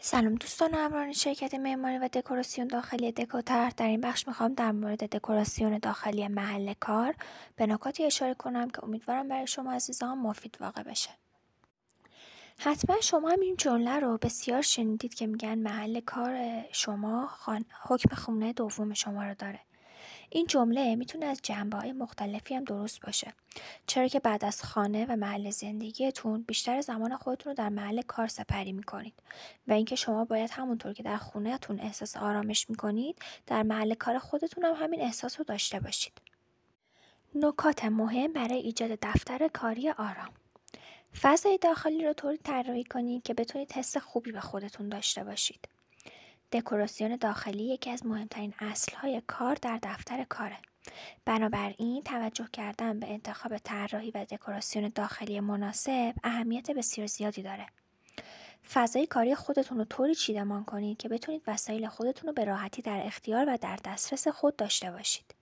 سلام دوستان همراهان شرکت معماری و دکوراسیون داخلی دکوتر. در این بخش می‌خوام در مورد دکوراسیون داخلی محل کار به نکاتی اشاره کنم که امیدوارم برای شما عزیزان مفید واقع بشه. حتما شما هم این جمله رو بسیار شنیدید که میگن محل کار شما خان... حکم خونه دوم شما رو داره. این جمله می‌تونه از های مختلفی هم درست باشه. چرا که بعد از خانه و محل زندگیتون بیشتر زمان خودتون رو در محل کار سپری می‌کنید و اینکه شما باید همونطور که در خونهتون احساس آرامش می‌کنید در محل کار خودتون هم همین احساس رو داشته باشید. نکات مهم برای ایجاد دفتر کاری آرام. فضای داخلی رو طوری طراحی کنید که بتونید حس خوبی به خودتون داشته باشید. دکوراسیون داخلی یکی از مهمترین اصلهای کار در دفتر کاره. بنابراین توجه کردن به انتخاب طراحی و دکوراسیون داخلی مناسب اهمیت بسیار زیادی داره. فضای کاری خودتون رو طوری چیدمان کنید که بتونید وسایل خودتون رو به راحتی در اختیار و در دسترس خود داشته باشید.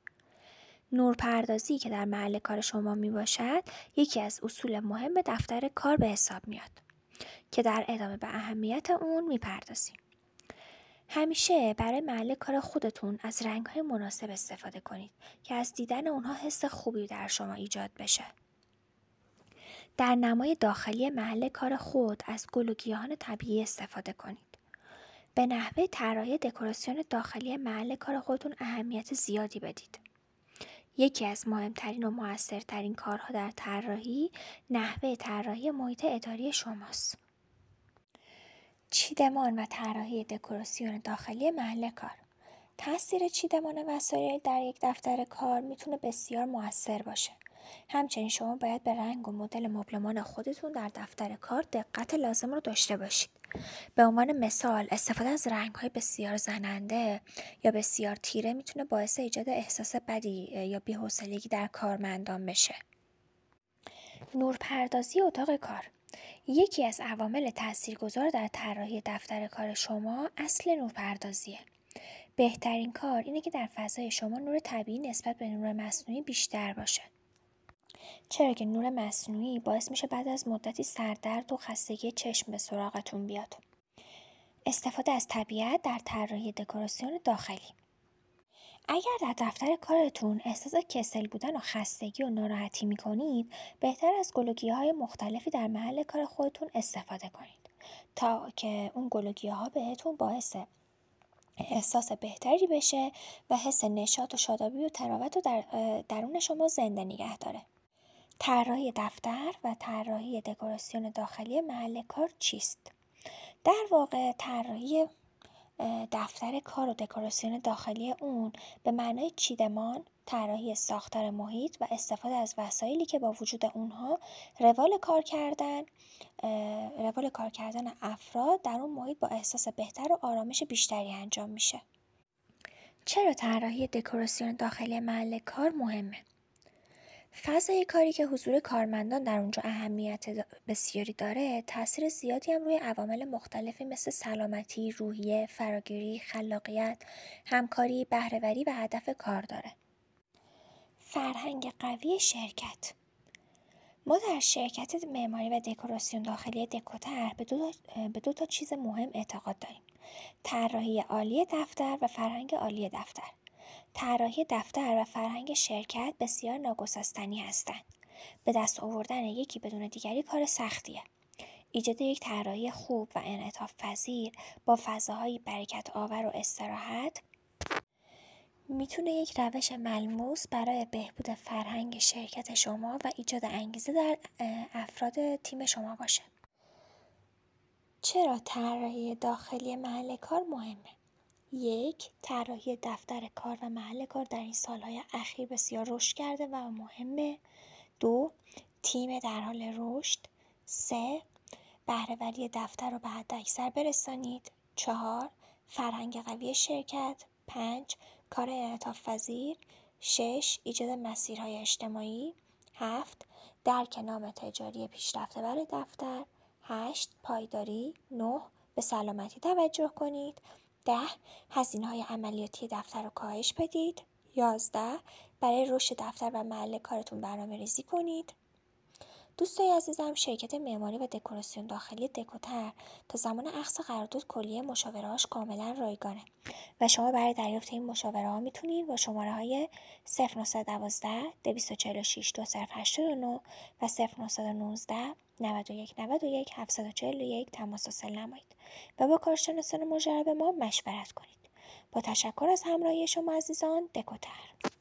نورپردازی که در محل کار شما می باشد یکی از اصول مهم دفتر کار به حساب میاد که در ادامه به اهمیت اون می‌پردازیم. همیشه برای محل کار خودتون از های مناسب استفاده کنید که از دیدن اونها حس خوبی در شما ایجاد بشه. در نمای داخلی محل کار خود از گل و گیاهان طبیعی استفاده کنید. به نحوه طراحی دکوراسیون داخلی محل کار خودتون اهمیت زیادی بدید. یکی از مهمترین و موثرترین کارها در طراحی نحوه طراحی محیط اداری شماست. چیدمان و طراحی دکوراسیون داخلی محل کار. تاثیر چیدمان وسایل در یک دفتر کار می‌تونه بسیار موثر باشه. همچنین شما باید به رنگ و مدل مبلمان خودتون در دفتر کار دقت لازم رو داشته باشید. به عنوان مثال استفاده از رنگ های بسیار زننده یا بسیار تیره می‌تونه باعث ایجاد احساس بدی یا بی‌حوصلگی در کارمندان بشه. نورپردازی اتاق کار. یکی از عوامل تاثیرگذار در طراحی دفتر کار شما اصل نورپردازیه. بهترین کار اینه که در فضای شما نور طبیعی نسبت به نور مصنوعی بیشتر باشه. چرا که نور مصنوعی باعث میشه بعد از مدتی سردرد و خستگی چشم به سراغتون بیاد. استفاده از طبیعت در طراحی دکوراسیون داخلی اگر در دفتر کارتون احساس کسل بودن و خستگی و ناراحتی می‌کنید بهتر از گلوگیه های مختلفی در محل کار خودتون استفاده کنید تا که اون گلوگیه ها بهتون باعث احساس بهتری بشه و حس نشاط و شادابی و تراوت رو در درون شما زنده نگه داره. طراحی دفتر و طراحی دکوراسیون داخلی محل کار چیست؟ در واقع طراحی دفتر کار و دکوراسیون داخلی اون به معنای چیدمان، طراحی ساختار محیط و استفاده از وسایلی که با وجود اونها روال کار کردن روال کار کردن افراد در اون محیط با احساس بهتر و آرامش بیشتری انجام میشه. چرا طراحی دکوراسیون داخلی محل کار مهمه؟ فضای کاری که حضور کارمندان در اونجا اهمیت بسیاری داره تاثیر زیادی هم روی عوامل مختلفی مثل سلامتی، روحیه، فراگیری، خلاقیت، همکاری، بهرهوری و هدف کار داره. فرهنگ قوی شرکت ما در شرکت معماری و دکوراسیون داخلی دکوتر به دو, تا چیز مهم اعتقاد داریم. طراحی عالی دفتر و فرهنگ عالی دفتر. طراحی دفتر و فرهنگ شرکت بسیار ناگسستنی هستند. به دست آوردن یکی بدون دیگری کار سختیه. ایجاد یک طراحی خوب و انعطاف پذیر با فضاهایی برکت آور و استراحت می‌تونه یک روش ملموس برای بهبود فرهنگ شرکت شما و ایجاد انگیزه در افراد تیم شما باشه. چرا طراحی داخلی محل کار مهمه؟ یک طراحی دفتر کار و محل کار در این سالهای اخیر بسیار رشد کرده و مهمه. دو تیم در حال رشد. سه بهرهوری دفتر رو به حد اکثر برسانید. چهار فرهنگ قوی شرکت. پنج کار انعطاف پذیر شش ایجاد مسیرهای اجتماعی. هفت درک نام تجاری پیشرفته برای دفتر. هشت پایداری. نه به سلامتی توجه کنید. ده هزینه های عملیاتی دفتر رو کاهش بدید. یازده برای رشد دفتر و محل کارتون برنامه ریزی کنید. دوستای عزیزم شرکت معماری و دکوراسیون داخلی دکوتر تا زمان اخذ قرارداد کلیه مشاورهاش کاملا رایگانه و شما برای دریافت این مشاوره ها می‌تونید با شماره های 0912 246 2089 و 0919 91 91 741 تماس حاصل نمایید و با کارشناسان مجرب ما مشورت کنید. با تشکر از همراهی شما عزیزان دکوتر